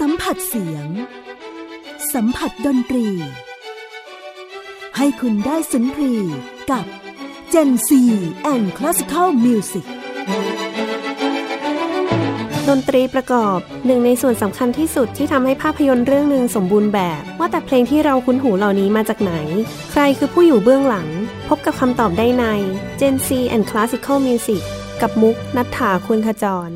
สัมผัสเสียง สัมผัสดนตรี ให้คุณได้สุนทรีกับ Gen C and Classical Music ดนตรีประกอบหนึ่งในส่วนสำคัญที่สุดที่ทำให้ภาพยนตร์เรื่องหนึ่งสมบูรณ์แบบ ว่าแต่เพลงที่เราคุ้นหูเหล่านี้มาจากไหน ใครคือผู้อยู่เบื้องหลัง พบกับคำตอบได้ใน Gen C and Classical Music กับมุกนัฐถาคุณขจร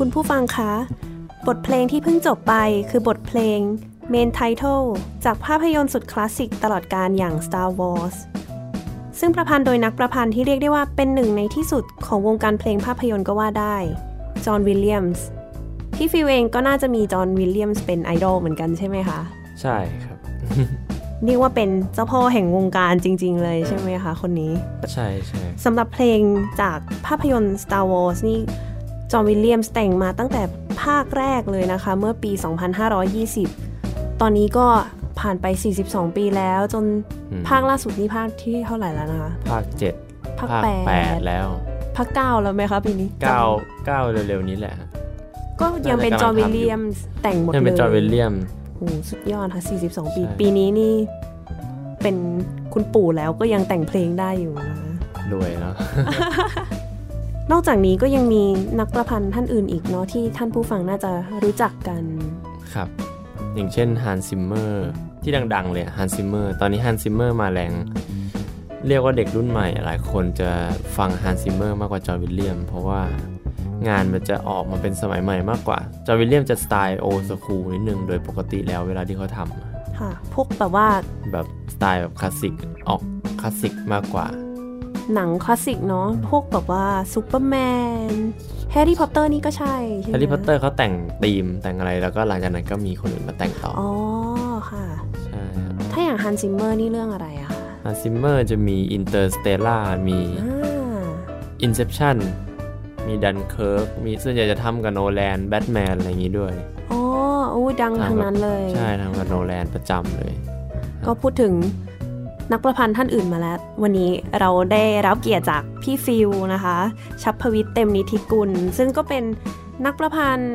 คุณผู้ฟังคะ บทเพลงที่เพิ่งจบไปคือบทเพลง Main Title จากภาพยนตร์สุดคลาสสิกตลอดการอย่าง Star Wars ซึ่งประพันธ์โดยนักประพันธ์ที่เรียกได้ว่าเป็นหนึ่งในที่สุดของวงการเพลงภาพยนตร์ก็ว่าได้ จอห์น วิลเลียมส์ พี่ฟิวเองก็น่าจะมีจอห์น วิลเลียมส์เป็นไอดอลเหมือนกันใช่ไหมคะ ใช่ครับ เรียกว่าเป็นเจ้าพ่อแห่งวงการจริง ๆ เลยใช่ไหมคะคนนี้ ใช่ใช่สำหรับเพลงจากภาพยนตร์ Star Wars นี่ จอห์นวิลเลียมส์แต่งมาตั้งแต่ภาคแรกเลยนะคะ เมื่อปี 2520 ตอนนี้ก็ผ่านไป 42 ปีแล้ว จนอืมภาคล่าสุดนี่ภาคที่เท่าไหร่แล้วนะคะ ภาคเจ็ดภาคภาคแปดแปดแล้ว ภาคเก้าแล้วไหมคะปีนี้เก้าเก้าเร็วๆนี้แหละ ก็ยังเป็นน่าจจะอห์นกำลัวิงลทำอยู่เลียมส์แต่งหมดเลยยังเป็นจอห์นวิลเลียมโอ้โหสุดยอดค่ะ 42 ปีใช่ปีนี้นี่เป็นคุณปู่แล้วก็ยังแต่งเพลงได้อยู่นะคะรวยเนาะ นอกจากนี้ก็ยังมีนักประพันธ์ท่านอื่นอีกเนาะที่ท่านผู้ฟังน่าจะรู้จักกัน ครับ อย่างเช่นฮันซิมเมอร์ที่ดัง ๆ เลยฮันซิมเมอร์ตอนนี้ฮันซิมเมอร์มาแรง เรียกว่าเด็กรุ่นใหม่ หลายคนจะฟังฮันซิมเมอร์มากกว่าจอห์นวิลเลียม เพราะว่างานมันจะออกมาเป็นสมัยใหม่มากกว่า จอห์นวิลเลียมจะสไตล์ old school นิดนึงโดยปกติแล้วเวลาที่เขาทำอะค่ะพวกแบบว่าแบบสไตล์แบบคลาสสิกออกคลาสสิกมากกว่า หนังคลาสสิกเนาะพวกแบบว่าซูเปอร์แมนแฮร์รี่พอตเตอร์นี่ก็ใช่ใช่ไหมแฮร์รี่พอตเตอร์เขาแต่งธีมแต่งอะไรแล้วก็หลังจากนั้นก็มีคนอื่นมาแต่งต่อออ๋อค่ะใช่ครับถ้าอย่างฮันซิมเมอร์นี่เรื่องอะไรอะคะฮันซิมเมอร์จะมีอินเตอร์สเตลล่ามีอ่า Inception มีดันเคิร์กมีส่วนใหญ่จะทำกับโนแลนแบทแมนอะไรอย่างนี้ด้วยอ๋ออู้ดังทั้งนั้นเลย ใช่ทำกับโนแลนประจำเลย ก็พูดถึง นักประพันธ์ท่านอื่นมาแล้ว วันนี้เราได้รับเกียรติจากพี่ฟิลนะคะ ชัพพวิทย์เต็มนิธิกุล ซึ่งก็เป็นนักประพันธ์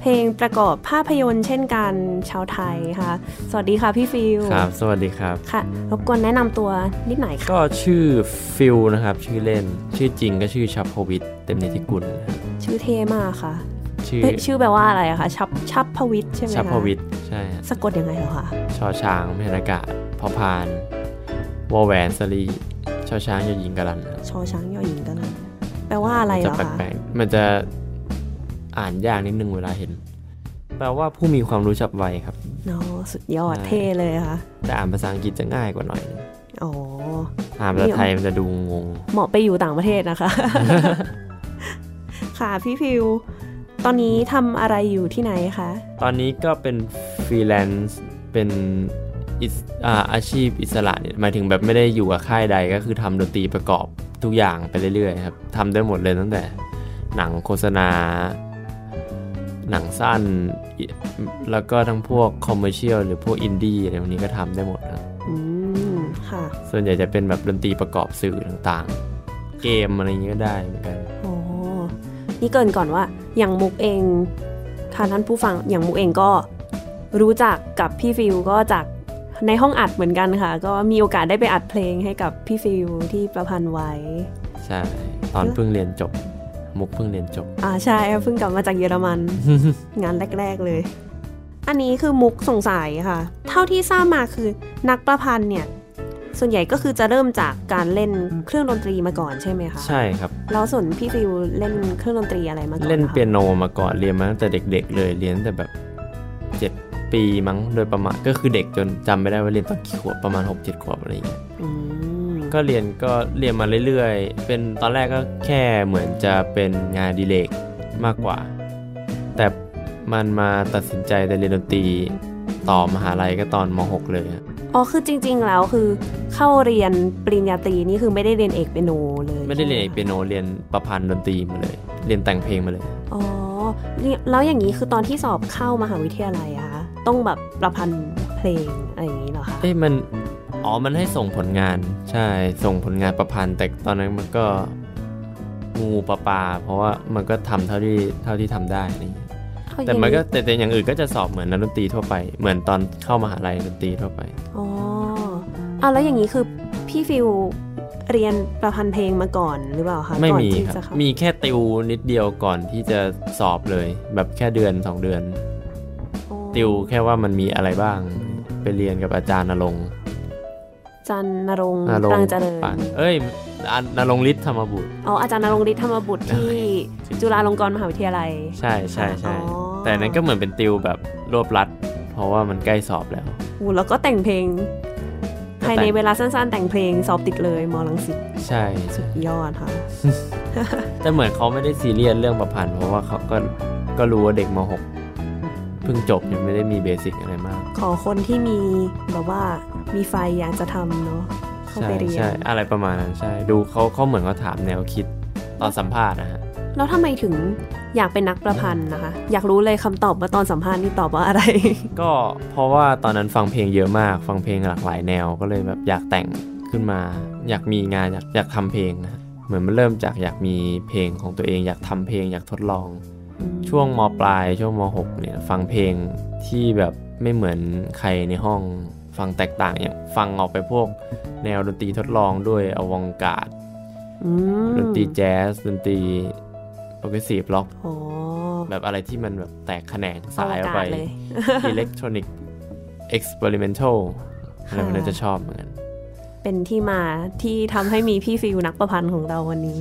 เพลงประกอบภาพยนตร์เช่นกันชาวไทยค่ะ สวัสดีค่ะพี่ฟิลครับ สวัสดีครับ ค่ะ รบกวนแนะนำตัวนิดหน่อยค่ะ ก็ชื่อฟิลนะครับ ชื่อเล่น ชื่อจริงก็ชื่อชัพพวิทเต็มนิติกุลนะครับชื่อเท่มากค่ะชื่อเอ๊ะชื่อแปลว่าอะไรอะคะชับชัพพวิทย์ใช่ไหมคะชัพพวิทใช่ฮะสะกดยังไงเหรอคะชอช้างแมนากาศพอพาน วอแหวนสลีชอช้างยอหญิงกะลันครับชอช้างยอหญิงกันนะแปลว่าอะไรมันเหจะรอแปคะลกๆมันจะอ่านยากนิดนึงเวลาเห็น แปลว่าผู้มีความรู้ฉับไวครับเนาะสุดยอดใช่เท่เลยค่ะแต่อ่านภาษาอังกฤษจะง่ายกว่าหน่อยนึงอ๋ออ่านภาษาไทยมันจะดูงง เหมาะไปอยู่ต่างประเทศนะคะ ค่ะพี่ฟิล ตอนนี้ทำอะไรอยู่ที่ไหนคะ ตอนนี้ก็เป็นฟรีแลนซ์เป็น อิสอ่าอาชีพอิสระเนี่ยหมายถึงแบบไม่ได้อยู่กับค่ายใดก็คือทำดนตรีประกอบทุกอย่างไปเรื่อยๆครับทำได้หมดเลยตั้งแต่หนังโฆษณา หนังสั้นอิแล้วก็ทั้งพวก commercial หรือพวกอินดี้อะไรพวกนี้ก็ทำได้หมดครับอืมค่ะ ส่วนใหญ่จะเป็นแบบดนตรีประกอบสื่อต่างๆ เกมอะไรอย่างนี้ก็ได้เหมือนกันโอ้นี่เกรินก่อนว่าอย่างมุกเองค่ะท่านผู้ฟังอย่างมุกเองก็รู้จักกับพี่ฟิวก็จาก ในห้องอัดเหมือนกันค่ะ ก็มีโอกาสได้ไปอัดเพลงให้กับพี่ฟิวที่ประพันธ์ไว้ ใช่ ตอนเพิ่งเรียนจบ มุกเพิ่งเรียนจบ อ่าใช่ค่ะเพิ่งกลับมาจากเยอรมัน งานแรก ๆเลย อันนี้คือมุกสงสัยค่ะ เท่าที่ทราบมาคือนักประพันธ์เนี่ยส่วนใหญ่ก็คือจะเริ่มจากการเล่นเครื่องดนตรีมาก่อนใช่ไหมคะใช่ครับแล้วส่วนพี่ฟิวเล่นเครื่องดนตรีอะไรมาก่อนเล่นคะเปียโนมาก่อนเรียนมาตั้งแต่เด็ก ๆ เลยเรียนตั้งแต่แบบเจ็ด ปีมั้งโดยประมาณก็คือเด็กจนจำไม่ได้ว่าเรียนตอนกี่ขวบประมาณ 6 7 ขวบอะไรอย่างเงี้ยอืมก็เรียนก็เรียนมาเรื่อยๆ เป็นตอนแรกก็แค่เหมือนจะเป็นงานอดีเลกมากกว่า แต่มันมาตัดสินใจแต่เรียนดนตรีต่อมหาลัยก็ตอนม .6 เลยอะอ๋อคือจริง ๆ แล้วคือเข้าเรียนปริญญาตรีนี่คือไม่ได้เรียนเอกเปียโนเลย ไม่ได้เรียนเอกเปียโนเรียนประพันธ์ดนตรีมาเลย เรียนแต่งเพลงมาเลยอ๋อเนี่ยแล้วอย่างนี้คือตอนที่สอบเข้ามหาวิทยาลัยอะคะ ต้องแบบประพันธ์เพลงอะไรอย่างนี้เหรอคะเอ้ยมันอ๋อมันให้ส่งผลงานใช่ส่งผลงานประพันธ์แต่ตอนนั้นมันก็งูปลาปลาเพราะว่ามันก็ทำเท่าที่เท่าที่ทำได้อะไรอย่างเงี้ยเอาแต่อย่างมันก็แต่แต่อย่างอื่นก็จะสอบเหมือนนักดนตรีทั่วไป เหมือนตอนเข้ามหาลัยดนตรีทั่วไปอ๋อเอาแล้วอย่างนี้คือพี่ฟิวเรียนประพันธ์เพลงมาก่อนหรือเปล่าคะไม่ก่อนมีที่ครับจะเข้ามีแค่ติวนิดเดียวก่อนที่จะสอบเลย แบบแค่เดือนสองเดือนอ๋อ ติวแค่ว่ามันมีอะไรบ้าง ไปเรียนกับอาจารย์นรงค์จันนรงค์นรงปรังค์เจริญปานเอ้ยอันนรงฤทธิ์ธรรมบุตร อ๋อ อาจารย์นรงฤทธิ์ธรรมบุตรที่ใช่จุฬาลงกรณ์มหาวิทยาลัย ใช่ใช่ใช่อ๋อแต่อันนั้นก็เหมือนเป็นติวแบบรวบรัด เพราะว่ามันใกล้สอบแล้วอู้แล้วก็แต่งเพลงก็แต่งภายในเวลาสั้นๆ แต่งเพลงสอบติดเลยมอลังสิตใช่ สุดยอดค่ะ แต่เหมือนเขาไม่ได้ซีเรียสเรื่องประพันธ์เพราะว่าเขาก็ก็รู้ว่าเด็กม .6 เพิ่งจบยังไม่ได้มีเบสิกอะไรมาก ขอคนที่มีแบบว่ามีไฟอยากจะทำเนาะเข้าใช่ไปเรียนใช่อะไรประมาณนั้นใช่ดูเขาเขาเหมือนเขาถามแนวคิดตอนสัมภาษณ์นะฮะแล้วทำไมถึงอยากเป็นนักประพันธ์นะคะ อยากรู้เลยคำตอบว่าตอนสัมภาษณ์นี่ตอบว่าอะไร ก็เพราะว่าตอนนั้นฟังเพลงเยอะมาก ฟังเพลงหลากหลายแนวก็เลยแบบอยากแต่งขึ้นมา อยากมีงานอยากอยากทำเพลงนะฮะเหมือนมันเริ่มจากอยากมีเพลงของตัวเอง อยากทำเพลงอยากทดลอง ช่วงมปลายช่วงม .6 เนี่ยฟังเพลงที่แบบไม่เหมือนใครในห้องฟังแตกต่างอย่างฟังออกไปพวกแนวดนตรีทดลองด้วย avant-gardeอืมดนตรีแจ๊สดนตรี progressive rockอ๋อแบบอะไรที่มันแบบแตกแขนงสายออกอวกาศไปเลย electronic experimentalอะไรพวกนี้จะชอบเหมือนกัน เป็นที่มาที่ทำให้มีพี่ฟิลนักประพันธ์ของเราวันนี้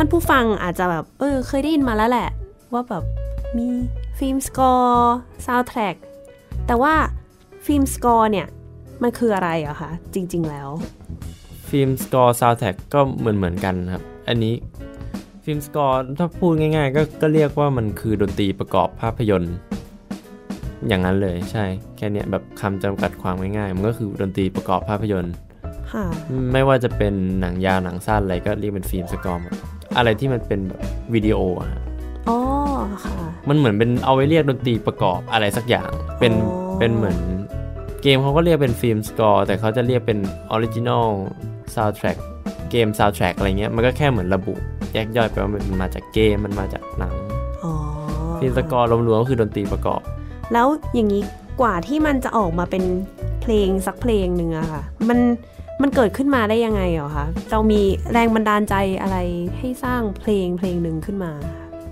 ท่านผู้ฟังอาจจะแบบ เออ เคยได้ยินมาแล้วแหละ ว่าแบบมี film score soundtrack แต่ว่า film score เนี่ย มันคืออะไรอะคะจริง ๆ แล้ว film score soundtrack ก็เหมือนเหมือนกันครับ อันนี้ film score ถ้าพูดง่ายๆ ก็ก็เรียกว่ามันคือดนตรีประกอบภาพยนตร์ อย่างนั้นเลยใช่ แค่เนี้ยแบบคำจำกัดความง่ายๆ มันก็คือดนตรีประกอบภาพยนตร์ค่ะไม่ว่าจะเป็นหนังยาวหนังสั้นอะไรก็เรียกเป็น film score หมด อะไรที่มันเป็นแบบวิดีโออะฮะอ๋อค่ะ มันเหมือนเป็นเอาไว้เรียกดนตรีประกอบอะไรสักอย่าง เป็นอ๋อเป็นเหมือนเกมเขาก็เรียกเป็น film score แต่เขาจะเรียกเป็นoriginal soundtrack game soundtrack อะไรเงี้ยมันก็แค่เหมือนระบุ แยกย่อยไปว่ามันมาจากเกมมันมาจากหนังอ๋อ film score รวมๆก็คือดนตรีประกอบ แล้วอย่างนี้กว่าที่มันจะออกมาเป็นเพลงสักเพลงหนึ่งอะค่ะ มัน มันเกิดขึ้นมาได้ยังไงเหรอคะ เรามีแรงบันดาลใจอะไรให้สร้างเพลงเพลงหนึ่งขึ้นมา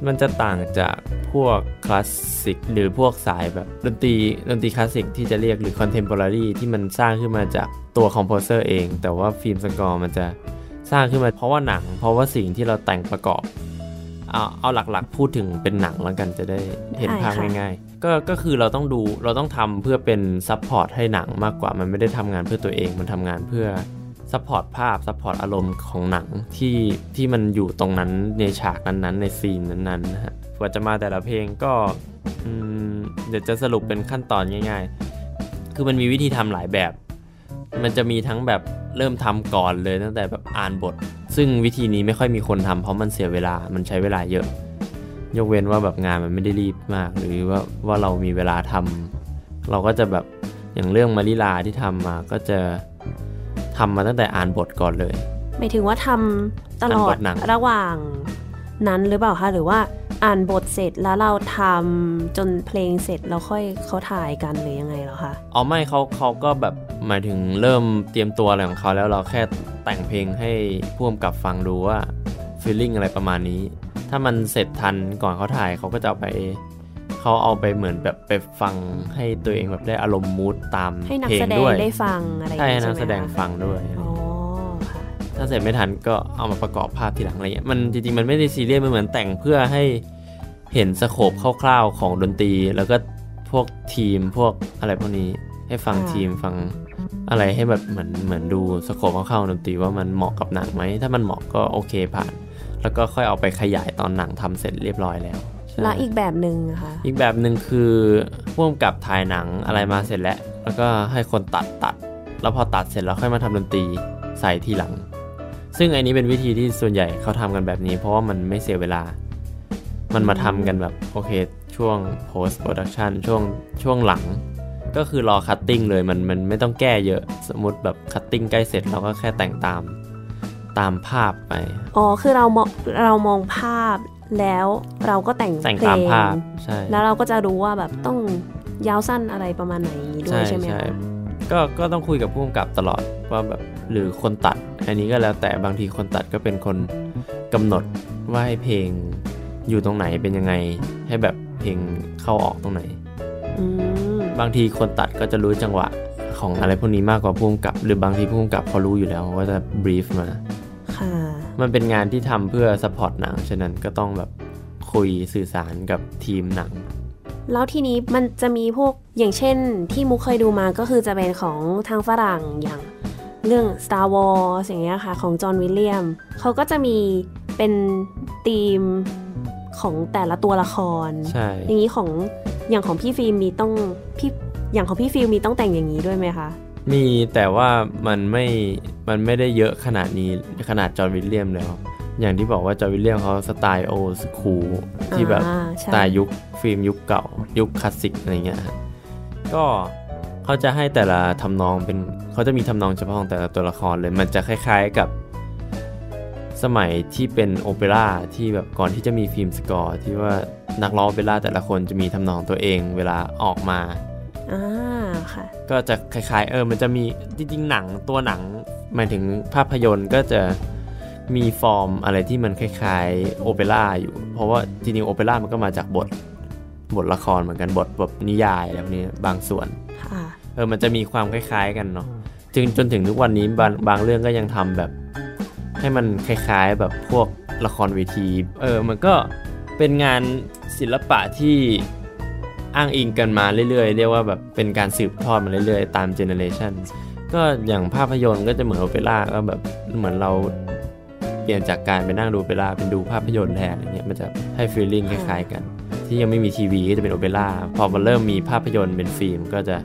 มันจะต่างจากพวกคลาสสิกหรือพวกสายแบบดนตรีดนตรีคลาสสิกที่จะเรียกหรือคอนเทม p o r a r y ที่มันสร้างขึ้นมาจากตัว composer เอง แต่ว่า film score มันจะสร้างขึ้นมาเพราะว่าหนัง เพราะว่าสิ่งที่เราแต่งประกอบ เอาเอาหลักๆ พูดถึงเป็นหนังแล้วกันจะได้เห็นภาพได้ค่ะง่ายๆ ก็ก็คือเราต้องดูเราต้องทำเพื่อเป็น support ให้หนังมากกว่ามันไม่ได้ทำงานเพื่อตัวเองมันทำงานเพื่อ support ภาพ support อารมณ์ของหนังที่ที่มันอยู่ตรงนั้นในฉากนั้นๆ ใน scene นั้นๆนะฮะกว่าจะมาแต่ละเพลงก็เดี๋ยวจะสรุปเป็นขั้นตอนง่าย ๆ คือมันมีวิธีทำหลายแบบ มันจะมีทั้งแบบเริ่มทำก่อนเลยตั้งแต่แบบอ่านบท ซึ่งวิธีนี้ไม่ค่อยมีคนทำเพราะมันเสียเวลามันใช้เวลาเยอะ ยกเว้นว่าแบบงานมันไม่ได้รีบมาก หรือว่าว่าเรามีเวลาทำเราก็จะแบบอย่างเรื่องมาริลาที่ทำมาก็จะทำมาตั้งแต่อ่านบทก่อนเลยหมายถึงว่าทำตลออ่านบดทหนังระหว่างนั้นหรือเปล่าคะหรือว่าอ่านบทเสร็จแล้วเราทำจนเพลงเสร็จแล้วค่อยเขาถ่ายกันหรือยังไงเหรอคะอ๋อไม่เขาเขาก็แบบหมายถึงเริ่มเตรียมตัวอะไรของเขาแล้วเราแค่แต่งเพลงให้พ่วงกับฟังดูว่าฟีลลิ่งอะไรประมาณนี้ ถ้ามันเสร็จทันก่อนเขาถ่ายเขาก็จะเอาไปเขาเอาไปเหมือนแบบไปฟังให้ตัวเองแบบได้อารมณ์มูดตามให้นักเพลงแสดงด้วยได้ฟังอะไรอย่างใช่เงี้ให้ยนัใช่กไหมแสดงคะฟังด้วยอ๋อค่ะถ้าเสร็จไม่ทันก็เอามาประกอบภาพทีหลังอะไรเงี้ยมันจริงๆมันไม่ได้ซีเรียสมันเหมือนแต่งเพื่อให้เห็นสโคปคร่าวๆของดนตรี แล้วก็พวกทีมพวกอะไรพวกนี้ให้ฟังค่ะทีมฟังอะไรให้แบบเหมือนเหมือนดูสโคปคร่าวๆของดนตรีว่ามันเหมาะกับหนังไหมถ้ามันเหมาะก็โอเคผ่าน แล้วก็ค่อยเอาไปขยายตอนหนังทำเสร็จเรียบร้อยแล้วใช่และอีกแบบหนึ่งนะคะอีกแบบหนึ่งคือพ่วงกับถ่ายหนังอะไรมาเสร็จแล้ว แล้วก็ให้คนตัดตัด แล้วพอตัดเสร็จแล้วค่อยมาทำดนตรีใส่ทีหลัง ซึ่งอันนี้เป็นวิธีที่ส่วนใหญ่เขาทำกันแบบนี้ เพราะว่ามันไม่เสียเวลา มันมาทำกันแบบโอเคช่วง post production ช่วงช่วงหลัง ก็คือรอคัตติ้งเลยมันมันไม่ต้องแก้เยอะ สมมติแบบ cutting ใกล้เสร็จเราก็แค่แต่งตาม ตามภาพไป อ๋อ คือเรามองเรามองภาพแล้วเราก็แต่งแต่งเพลตามภาพใช่แล้วเราก็จะรู้ว่าแบบต้องยาวสั้นอะไรประมาณไหนด้วยใช่ไหมคะก็ก็ต้องคุยกับผู้กำกับตลอดว่าแบบหรือคนตัด อันนี้ก็แล้วแต่บางทีคนตัดก็เป็นคนกำหนดว่าให้เพลงอยู่ตรงไหนเป็นยังไง ให้แบบเพลงเข้าออกตรงไหนอืมบางทีคนตัดก็จะรู้จังหวะของอะไรพวกนี้มากกว่าพุ่มกับ หรือบางทีพุ่มกับเขารู้อยู่แล้วว่าจะบรีฟมาค่ะ มันเป็นงานที่ทำเพื่อสปอร์ตหนัง ฉะนั้นก็ต้องแบบคุยสื่อสารกับทีมหนัง แล้วทีนี้มันจะมีพวกอย่างเช่นที่มุกเคยดูมาก็คือจะเป็นของทางฝรั่งอย่างเรื่อง Star Wars อย่างเงี้ยค่ะ ของจอห์นวิลเลียมเขาก็จะมีเป็นธีมของแต่ละตัวละคร ใช่ อย่างนี้ของอย่างของพี่ฟิล์มมีต้องพี่อย่างของพี่ฟิล์มมีต้องแต่งอย่างนี้ด้วยไหมคะ มีแต่ว่ามันไม่ มันไม่ได้เยอะขนาดนี้ขนาดจอห์นวิลเลียมแล้ว อย่างที่บอกว่าจอห์นวิลเลียมเขาสไตล์ old school ที่แบบอ่าใช่สไตล์ยุคฟิล์มยุคเก่า ยุคคลาสสิกอะไรเงี้ยฮะก็เขาจะให้แต่ละทำนองเป็นเขาจะมีทำนองเฉพาะของแต่ละตัวละครเลย มันจะคล้าย ๆกับสมัยที่เป็นโอเปร่าที่แบบก่อนที่จะมี film score ที่ว่านักร้องโอเปร่าแต่ละคนจะมีทำนองตัวเองเวลาออกมา อ่าค่ะ ก็จะคล้ายๆเออมันจะมีจริงๆหนังตัวหนังหมายถึงภาพยนตร์ก็จะมีฟอร์มอะไรที่มันคล้ายๆโอเปร่าอยู่ เพราะว่าจริงๆโอเปร่ามันก็มาจากบทบทละครเหมือนกันบทแบบนิยายอะไรแบบนี้บางส่วนค่ะเออมันจะมีความคล้ายๆกันเนาะจึงจนถึงทุกวันนี้บางบางเรื่องก็ยังทำแบบ ให้มันคล้ายๆแบบพวกละครเวที เออมันก็เป็นงานศิลปะที่ อ้างอิงกันมาเรื่อยๆ เรียกว่าแบบเป็นการสืบทอดมาเรื่อยๆ ตามเจเนเรชันก็อย่างภาพยนตร์ก็จะเหมือนโอเปร่าก็แบบเหมือนเราเปลี่ยนจากการไปนั่งดูโอเปร่าเป็นดูภาพยนตร์แทนอะไรเงี้ยมันจะให้ฟีลลิ่งคล้ายๆกัน ที่ยังไม่มีทีวีก็จะเป็นโอเปร่าพอมันเริ่มมีภาพยนตร์เป็นฟิล์ม ก็จะ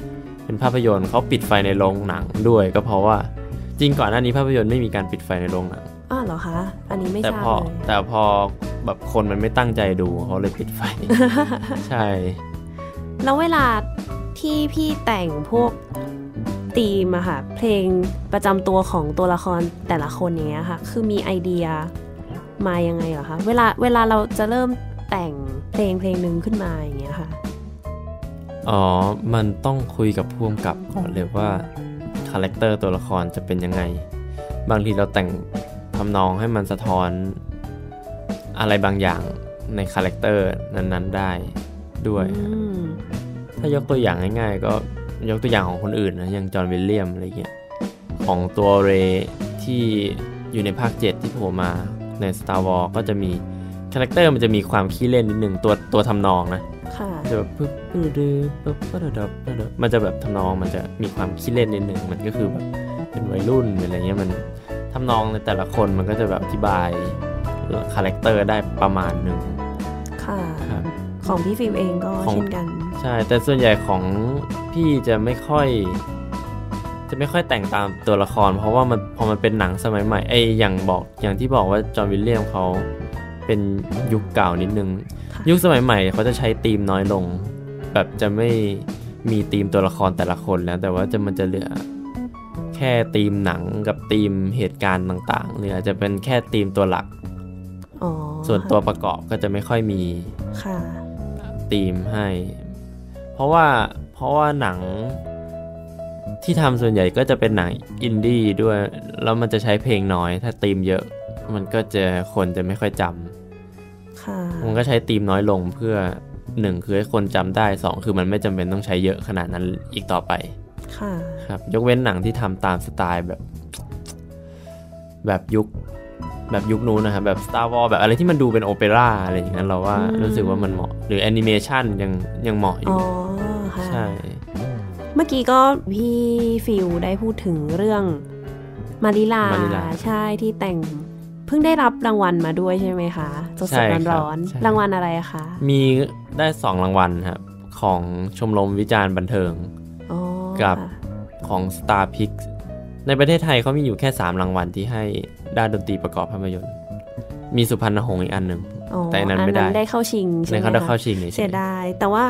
เป็นภาพยนตร์เขาปิดไฟในโรงหนังด้วย ก็เพราะว่าจริงก่อนหน้านี้ภาพยนตร์ไม่มีการปิดไฟในโรงหนังอ้าวเหรอคะ อันนี้ไม่แต่ทราพบอเลยแต่พอแบบคนมันไม่ตั้งใจดูเขาเลยปิดไฟ ใช่ แล้วเวลาที่พี่แต่งพวกธีมอะค่ะ เพลงประจำตัวของตัวละครแต่ละคนอย่างเงี้ยค่ะ คือมีไอเดียมายังไงเหรอคะ เวลาเวลาเราจะเริ่มแต่งเพลงเพลงหนึ่งขึ้นมาอย่างเงี้ยค่ะ อ๋อ มันต้องคุยกับพ่วงกับก่อนเลยว่าคาแรคเตอร์ตัวละครจะเป็นยังไง บางทีเราแต่งทำนองให้มันสะท้อนอะไรบางอย่างในคาแรคเตอร์นั้นๆได้ด้วยอืม ถ้ายกตัวอย่างง่ายๆ ก็ยกตัวอย่างของคนอื่นนะอย่างจอห์นวิลเลียมอะไรเงี้ยของตัวเรย์ที่อยู่ในภาค 7 ที่โผล่มาใน Star Wars ก็จะมีคาแรคเตอร์มันจะมีความขี้เล่นนิดนึงตัวตัวทำนองนะค่ะจะแบบปึ๊บปึ๊บดื้อปึ๊บปึ๊บดับปึ๊บดับมันจะแบบทำนองมันจะมีความขี้เล่นนิดนึงมันก็คือแบบเป็นวัยรุ่นเป็นอะไรเงี้ยมันทำนองในแต่ละคนมันก็จะแบบอธิบายคาแรคเตอร์ได้ประมาณหนึ่งค่ะครับของพี่ฟิล์มเองก็ของเช่นกัน ใช่ แต่ส่วนใหญ่ของพี่จะไม่ค่อย จะไม่ค่อยแต่งตามตัวละคร เพราะว่ามันพอมันเป็นหนังสมัยใหม่ไอ้อย่างบอกอย่างที่บอกว่าจอห์นวิลเลียมเขาเป็นยุคเก่านิดนึงค่ะยุคสมัยใหม่เขาจะใช้ธีมน้อยลง แบบจะไม่มีธีมตัวละครแต่ละคนแล้ว แต่ว่าจะมันจะเหลือแค่ธีมหนังกับธีมเหตุการณ์ต่างๆหรืออาจจะเป็นแค่ธีมตัวหลักอ๋อส่วนตัวประกอบก็จะไม่ค่อยมีค่ะธีมให้เพ ราะว่าเพราะว่าหนังที่ทำส่วนใหญ่ก็จะเป็นหนังอินดี้ด้วย แล้วมันจะใช้เพลงน้อย ถ้าธีมเยอะ มันก็จะคนจะไม่ค่อยจำค่ะมันก็ใช้ธีมน้อยลงเพื่อหนึ่งคือให้คนจำได้สองคือมันไม่จำเป็นต้องใช้เยอะขนาดนั้นอีกต่อไปค่ะครับ ยกเว้นหนังที่ทำตามสไตล์แบบ แบบยุค แบบยุคนู้นนะครับแบบ Star Wars แบบอะไรที่มันดูเป็นโอเปร่าอะไรอย่างนั้นเราว่าอืมรู้สึกว่ามันเหมาะ หรือแอนิเมชันยังยังเหมาะออ๋ยู่อค่ะใช่ เมื่อกี้ก็พี่ฟิลได้พูดถึงเรื่องมาริลามาริลาใช่ที่แต่งเพิ่งได้รับรางวัลมาด้วยใช่ไหมคะสใช่ดครับๆร้อนใช่ๆรางวัลอะไรคะมีได้สองรางวัลครับของชมรมวิจารณ์บันเทิงอ๋อกับค่ะของ Star p i x ในประเทศไทยเขามีอยู่แค่ 3 รางวัลที่ให้ ด้านดนตรีประกอบภาพยนตร์ มีสุพรรณหงส์อีกอันหนึ่งอ๋อแต่อันนั้นไม่ได้ได้เข้าชิงใช่ในไหมเขาได้คะเข้าชิงเฉเสียยดายแต่ว่า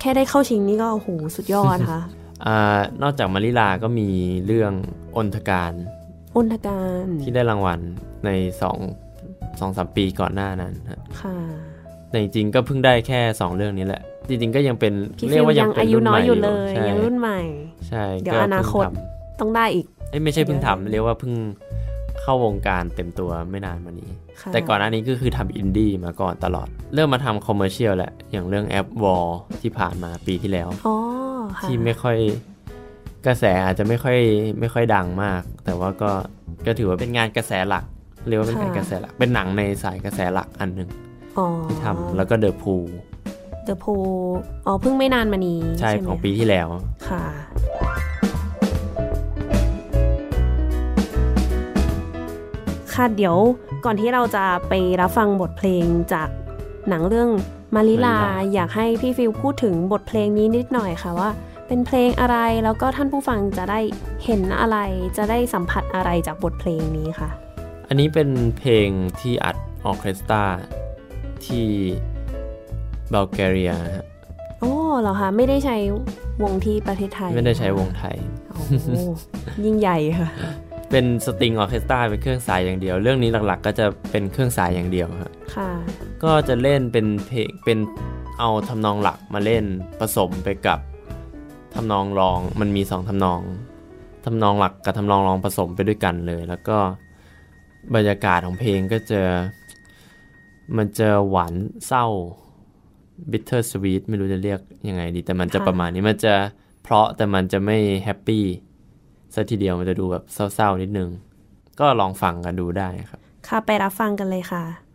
แค่ได้เข้าชิงนี่ก็โอ้โหสุดยอดค่ะๆอ่านอกจากมาริลาก็มีเรื่องอนทการอุนทการที่ได้รางวัลในสองสองสามปีก่อนหน้านั้นครับค่ะแต่จริงๆก็เพิ่งได้แค่2เรื่องนี้แหละ จริงๆก็ยังเป็นพี่เรีฟิยกลว่ายัยังงเป็นอายุรุ่นน้ใหอยม่อยู่เลยใช่ยังรุ่นใหม่ ใช่เดี๋ยวก็อนาคตเพิ่งทต้องได้อีกำเอ้ยไม่ใช่เพิ่งทำเรียกว่าเพิ่ง เข้าวงการเต็มตัวไม่นานมานี้ค่ะแต่ก่อนหน้านี้ก็คือทำอินดี้มาก่อนตลอด เริ่มมาทำคอมเมอร์เชียลแหละ อย่างเรื่องแอปวอลที่ผ่านมาปีที่แล้วอ๋อค่ะที่ไม่ค่อยกระแสอาจจะไม่ค่อยไม่ค่อยดังมาก แต่ว่าก็ก็ถือว่าเป็นงานกระแสหลัก เรียกว่าเป็นงานกระแสหลัก เป็นหนังในสายกระแสหลักอันหนึ่งอ๋อที่ทำแล้วก็เดอะพูเดอะโพอ๋อเพิ่งไม่นานมานี้ ใช่ไหมของปีที่แล้วค่ะ ค่ะเดี๋ยวก่อนที่เราจะไปรับฟังบทเพลงจากหนังเรื่องมะลิลามะลิลาอยากให้พี่ฟิลพูดถึงบทเพลงนี้นิดหน่อยค่ะว่า เป็นเพลงอะไรแล้วก็ท่านผู้ฟังจะได้เห็นอะไรจะได้สัมผัสอะไรจากบทเพลงนี้ค่ะ อันนี้เป็นเพลงที่อัดออร์เคสตราที่บัลแกเรียนะฮะโอ้เหรอคะไม่ได้ใช้วงที่ประเทศไทย ไม่ได้ใช้วงไทยโอ้โหยิ่งใหญ่ค่ะ เป็นสตริงออร์เคสตราเป็นเครื่องสายอย่างเดียว เรื่องนี้หลักๆ ก็จะเป็นเครื่องสายอย่างเดียวครับค่ะ ก็จะเล่นเป็นเพลงเป็นเอาทำนองหลักมาเล่นผสมไปกับทำนองรองมันมีสองทำนองทำนองหลักกับทำนองรองผสมไปด้วยกันเลย แล้วก็บรรยากาศของเพลงก็จะมันจะหวานเศร้า bitter sweet ไม่รู้จะเรียกยังไงดี แต่มันจะค่ะประมาณนี้มันจะเพราะแต่มันจะไม่แฮปปี้ ซะทีเดียวมันจะดูแบบเศร้าๆนิดนึง ก็ลองฟังกันดูได้ครับ ค่ะไปรับฟังกันเลยค่ะ「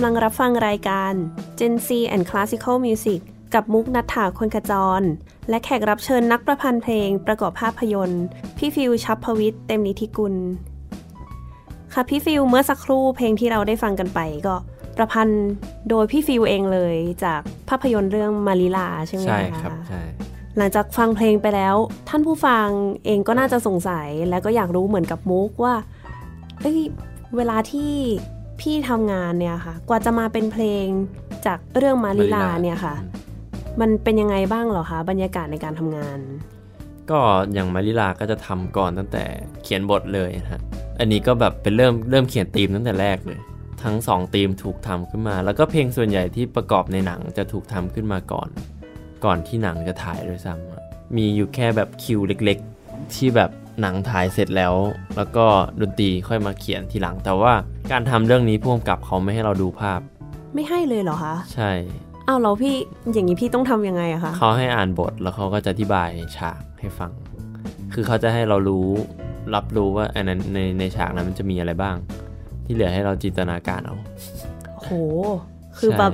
ำลังรับฟังรายการ Gen C and Classical Music กับมุกนัฐถาคนขจร และแขกรับเชิญนักประพันธ์เพลงประกอบภาพยนตร์ พี่ฟิวชัพพวิทย์เต็มนิธิกุล ค่ะพี่ฟิวเมื่อสักครู่เพลงที่เราได้ฟังกันไปก็ประพันธ์โดยพี่ฟิวเองเลยจากภาพยนตร์เรื่องมาริลาใช่ไหมคะใช่ครับใช่หลังจากฟังเพลงไปแล้ว ท่านผู้ฟังเองก็น่าจะสงสัยและก็อยากรู้เหมือนกับมุกว่าเอ้ยเวลาที่ พี่ทำงานเนี่ยค่ะ กว่าจะมาเป็นเพลงจากเรื่องมาริลามาริลาเนี่ยค่ะ มันเป็นยังไงบ้างเหรอคะบรรยากาศในการทำงาน ก็อย่างมาริลาก็จะทำก่อนตั้งแต่เขียนบทเลยนะฮะอันนี้ก็แบบเป็นเริ่มเริ่มเขียนธีมตั้งแต่แรกเลย ทั้งสองธีมถูกทำขึ้นมา แล้วก็เพลงส่วนใหญ่ที่ประกอบในหนังจะถูกทำขึ้นมาก่อน ก่อนที่หนังจะถ่ายด้วยซ้ำอะมีอยู่แค่แบบคิวเล็ก ๆ ที่แบบ หนังถ่ายเสร็จแล้ว แล้วก็ดนตรีค่อยมาเขียนทีหลัง แต่ว่าการทำเรื่องนี้พ่วงกับเขาไม่ให้เราดูภาพ ไม่ให้เลยเหรอคะใช่อ้าวแล้วพี่อย่างนี้พี่ต้องทำยังไงอะคะเขาให้อ่านบทแล้วเขาก็จะอธิบายฉากให้ฟัง คือเขาจะให้เรารู้รับรู้ว่าอันนั้นในในฉากนั้นมันจะมีอะไรบ้าง ที่เหลือให้เราจินตนาการเอาโห คือใช่แบบ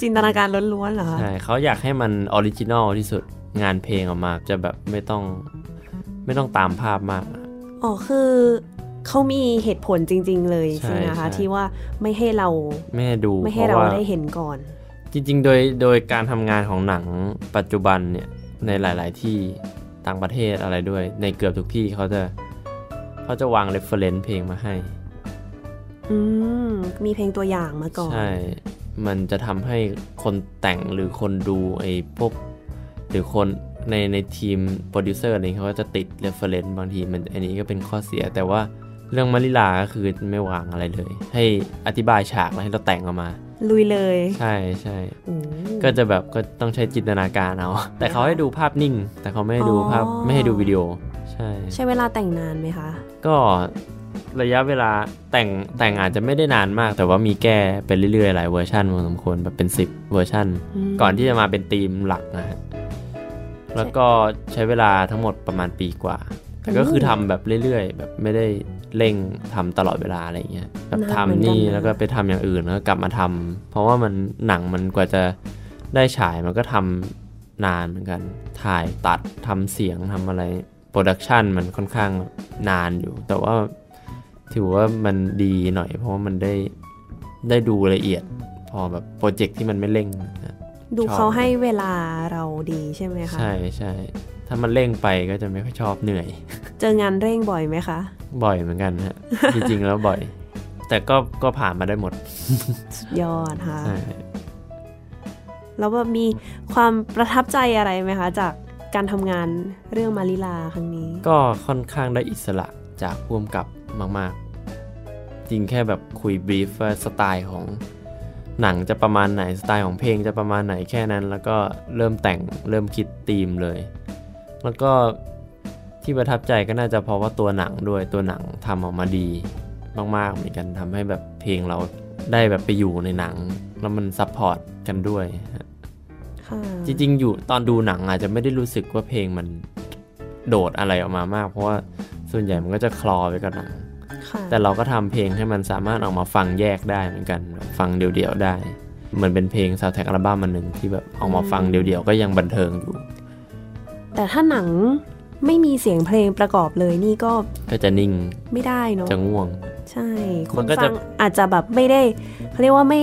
จินตนาการล้วนๆเหรอคะใช่เขาอยากให้มัน original ที่สุดงานเพลงออกมาจะแบบไม่ต้อง ไม่ต้องตามภาพมากอะอ๋อคือเขามีเหตุผลจริง ๆ เลยใช่ใช่ไหมคะใช่ที่ว่าไม่ให้เราไม่ให้ดูไม่ให้เราได้เห็นก่อน เพราะว่า จริง ๆ โดยโดยการทำงานของหนังปัจจุบันเนี่ยในหลาย ๆ ที่ต่างประเทศอะไรด้วย ในเกือบทุกที่เขาจะเขาจะวาง reference เพลงมาให้ อืมมีเพลงตัวอย่างมาก่อน ใช่ มันจะทำให้คนแต่งหรือคนดูไอ้พวก หรือคน ในในทีมโปรดิวเซอร์อะไรเขาก็จะติด reference บางทีมันอันนี้ก็เป็นข้อเสีย แต่ว่าเรื่องมะลิลาก็คือไม่วางอะไรเลย ให้อธิบายฉากแล้วให้เราแต่งออกมา ลุยเลย ใช่ใช่โอ้ก็จะแบบก็ต้องใช้จินตนาการเอา แต่เขาให้ดูภาพนิ่ง แต่เขาไม่ให้ดูภาพไม่ให้ดูวิดีโอ ใช่ ใช้เวลาแต่งนานไหมคะ ก็ระยะเวลาแต่งแต่งอาจจะไม่ได้นานมาก แต่ว่ามีแก้ไปเรื่อยๆ หลายเวอร์ชันพอสมควรแบบเป็น 10 เวอร์ชันมก่อนที่จะมาเป็นธีมหลักนะฮะ แล้วก็ใช้เวลาทั้งหมดประมาณปีกว่า แต่ก็คือทำแบบเรื่อยๆ แบบไม่ได้เร่งทำตลอดเวลาอะไรอย่างเงี้ยแบบทำนี่แล้วก็ไปทำอย่างอื่นแล้วก็กลับมาทำเพราะว่ามันหนังมันกว่าจะได้ฉายมันก็ทำนานเหมือนกัน ถ่ายตัดทำเสียงทำอะไรโปรดักชันมันค่อนข้างนานอยู่ แต่ว่าถือว่ามันดีหน่อย เพราะว่ามันได้ได้ดูละเอียด พอแบบโปรเจกต์ที่มันไม่เร่งนะ ดูชอบเขาให้เวลาเราดีใช่ไหมคะ ใช่ใช่ถ้ามันเร่งไปก็จะไม่ค่อยชอบเหนื่อย เจองานเร่งบ่อยไหมคะ บ่อยเหมือนกันฮะ จริง ๆ แล้วบ่อย แต่ก็ก็ผ่านมาได้หมด สุดยอดค่ะใช่แล้วแบบมีความประทับใจอะไรไหมคะ จากการทำงานเรื่องมาริลาครั้งนี้ ก็ค่อนข้างได้อิสระจากพ่วมกับมาก ๆ จริงแค่แบบคุยบรีฟว่าสไตล์ของ หนังจะประมาณไหนสไตล์ของเพลงจะประมาณไหนแค่นั้น แล้วก็เริ่มแต่งเริ่มคิดธีมเลย แล้วก็ที่ประทับใจก็น่าจะเพราะว่าตัวหนังด้วยตัวหนังทำออกมาดีมากๆเหมือนกันทำให้แบบเพลงเราได้แบบไปอยู่ในหนัง แล้วมัน support กันด้วยจริงๆ อยู่ตอนดูหนังอาจจะไม่ได้รู้สึกว่าเพลงมันโดดอะไรออกมามาก เพราะว่าส่วนใหญ่มันก็จะคลอไปกับหนัง แต่เราก็ทำเพลงให้มันสามารถออกมาฟังแยกได้เหมือนกันแบบฟังเดี่ยวๆได้เหมือนเป็นเพลงซาวแท็กอัลบั้มมันหนึ่งที่แบบออกมาฟังเดี่ยวๆก็ยังบันเทิงอยู่ แต่ถ้าหนังไม่มีเสียงเพลงประกอบเลยนี่ก็ก็จะนิ่งไม่ได้เนาะจะง่วง ใช่คมันนก็ฟัจะงอาจจะแบบไม่ได้เขาเรียกว่าไม่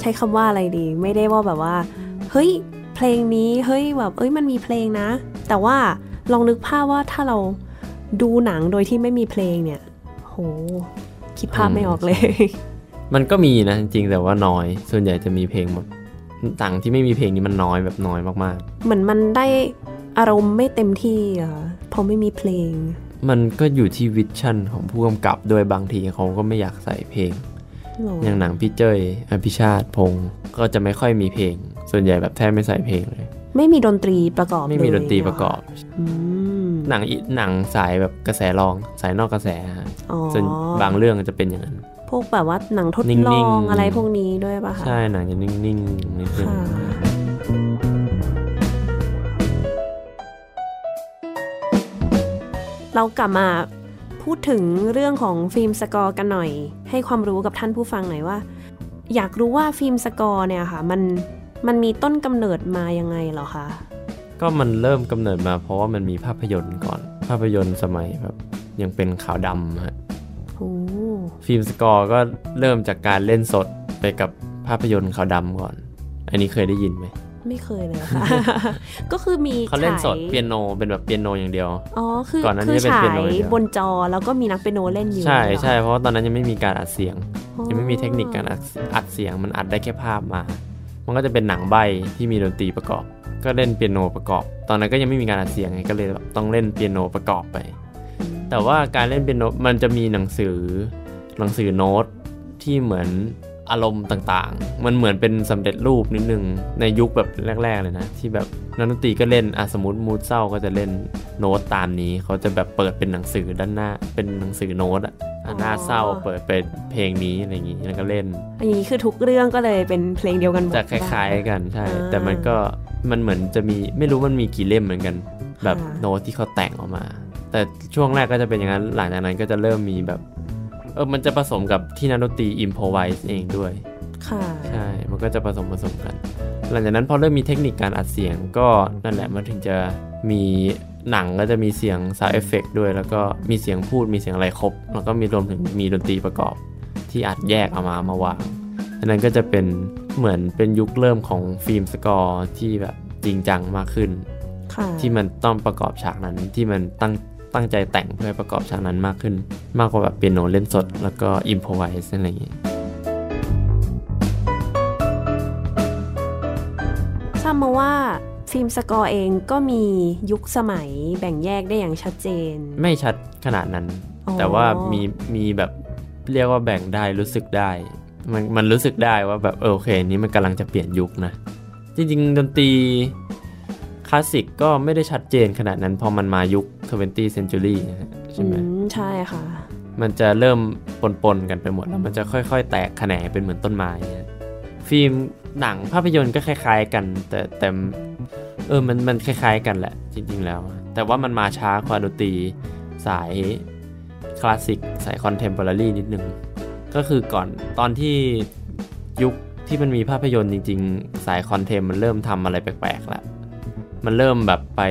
ใช้คำว่าอะไรดี ไม่ได้ว่าแบบว่า เฮ้ย เพลงนี้เฮ้ยแบบ เอ้ยมันมีเพลงนะ แต่ว่าลองนึกภาพว่าถ้าเรา ดูหนังโดยที่ไม่มีเพลงเนี่ย โห คิดภาพไม่ออกเลย มันก็มีนะจริงๆแต่ว่าน้อย ส่วนใหญ่จะมีเพลงหมดต่างที่ไม่มีเพลงนี้มันน้อยแบบน้อยมากเหมือนมันได้อารมณ์ไม่เต็มที่อะค่ะเพราะไม่มีเพลงๆมันก็อยู่ที่วิชั่นของผู้กำกับด้วยบางทีเขาก็ไม่อยากใส่เพลงหรออย่างหนังพี่เจ้ยอภิชาติพงศ์ก็จะไม่ค่อยมีเพลง ส่วนใหญ่แบบแทบไม่ใส่เพลงเลย ไม่มีดนตรีประกอบไม่มีเลยดนตรีประกอบอืม หนังอีหนังสายแบบกระแสรองสายนอกกระแสฮะอ๋อส่วนบางเรื่องจะเป็นอย่างนั้น พวกแบบว่าหนังทดลองนิ่งๆอะไรพวกนี้ด้วยป่ะคะใช่หนังจะนิ่งๆนิดนึงค่ะเรากลับมาพูดถึงเรื่องของ film score กันหน่อย ให้ความรู้กับท่านผู้ฟังหน่อยว่า อยากรู้ว่า film score เนี่ยค่ะ มันมันมีต้นกำเนิดมายังไงเหรอคะ ก็มันเริ่มกำเนิดมาเพราะว่ามันมีภาพยนตร์ก่อน ภาพยนตร์สมัยแบบยังเป็นขาวดำฮะโอ้ฟิล์มสกอร์ก็เริ่มจากการเล่นสดไปกับภาพยนตร์ขาวดำก่อน อันนี้เคยได้ยินไหมไม่เคยเลยค่ะ ก็คือมีเขาเล่นสดฉายเปียโนเป็นแบบเปียโนอย่างเดียว อ๋อ คือก่อนหน้านี้คือเป็นฉาเปียโนยอย่างเดียวบนจอแล้วก็มีนักเปียโนเล่นอยู่ ใช่เหรอใช่เพราะว่าตอนนั้นยังไม่มีการอัดเสียงอ๋อยังไม่มีเทคนิคการอัดอัดเสียงมันอัดได้แค่ภาพมา มันก็จะเป็นหนังใบที่มีดนตรีประกอบ ก็เล่นเปียโนประกอบ ตอนนั้นก็ยังไม่มีการอัดเสียงไงก็เลยต้องเล่นเปียโนประกอบไป แต่ว่าการเล่นเปียโนมันจะมีหนังสือหนังสือโน้ตที่เหมือน อารมณ์ต่างๆ มันเหมือนเป็นสำเร็จรูปนิดนึงในยุคแบบแรก ๆ เลยนะ ที่แบบนักดนตรีก็เล่นอะสมมติมูดเศร้าก็จะเล่นโน้ตตามนี้ เขาจะแบบเปิดเป็นหนังสือด้านหน้า เป็นหนังสือโน้ตอะอะหน้าเศร้าเปิดเป็นเพลงนี้อะไรอย่างงี้แล้วก็เล่น อันนี้คือทุกเรื่องก็เลยเป็นเพลงเดียวกันหมดจะคล้ายๆกันใช่อ่าแต่มันก็มันเหมือนจะมีไม่รู้มันมีกี่เล่มเหมือนกัน แบบค่ะโน้ตที่เขาแต่งออกมา แต่ช่วงแรกก็จะเป็นอย่างนั้นหลังจากนั้นก็จะเริ่มมีแบบ เออมันจะผสมกับที่นักดนตรี improvise เองด้วย ค่ะ ใช่ มันก็จะผสมผสมกัน หลังจากนั้นพอเริ่มมีเทคนิคการอัดเสียงก็นั่นแหละมันถึงจะมีหนังก็จะมีเสียง sound effect ด้วย แล้วก็มีเสียงพูดมีเสียงอะไรครบ แล้วก็มีรวมถึงมีดนตรีประกอบ ที่อัดแยกเอามามาวางอันนั้นก็จะเป็นเหมือนเป็นยุคเริ่มของ film score ที่แบบจริงจังมากขึ้นค่ะที่มันต้องประกอบฉากนั้นที่มันตั้ง ตั้งใจแต่งเพื่อให้ประกอบฉากนั้นมากขึ้น มากกว่าแบบเปียโนเล่นสด แล้วก็ improvise อะไรอย่างเงี้ยทราบมาว่า film score เองก็มียุคสมัยแบ่งแยกได้อย่างชัดเจน ไม่ชัดขนาดนั้นอ๋อแต่ว่ามีมีแบบเรียกว่าแบ่งได้รู้สึกได้ มันมันรู้สึกได้ว่าแบบเออโอเค นี้มันกำลังจะเปลี่ยนยุคนะ จริง ๆ ดนตรี คลาสสิกก็ไม่ได้ชัดเจนขนาดนั้นพอมันมายุค 20th century นะฮะใช่ไหมอืมใช่ค่ะ มันจะเริ่มปนๆกันไปหมดแล้วมันจะค่อยๆ แตกแขนงเป็นเหมือนต้นไม้เนี่ยฟิล์มหนังภาพยนตร์ก็คล้าย ๆ กัน แต่แต่เออมันมันคล้าย ๆ กันแหละจริง ๆ แล้ว แต่ว่ามันมาช้ากว่าดนตรีสายคลาสสิกสาย contemporary นิดนึง ก็คือก่อนตอนที่ยุคที่มันมีภาพยนตร์จริง ๆ สาย contemp มันเริ่มทำอะไรแปลกๆแล้ว มันเริ่มแบบไป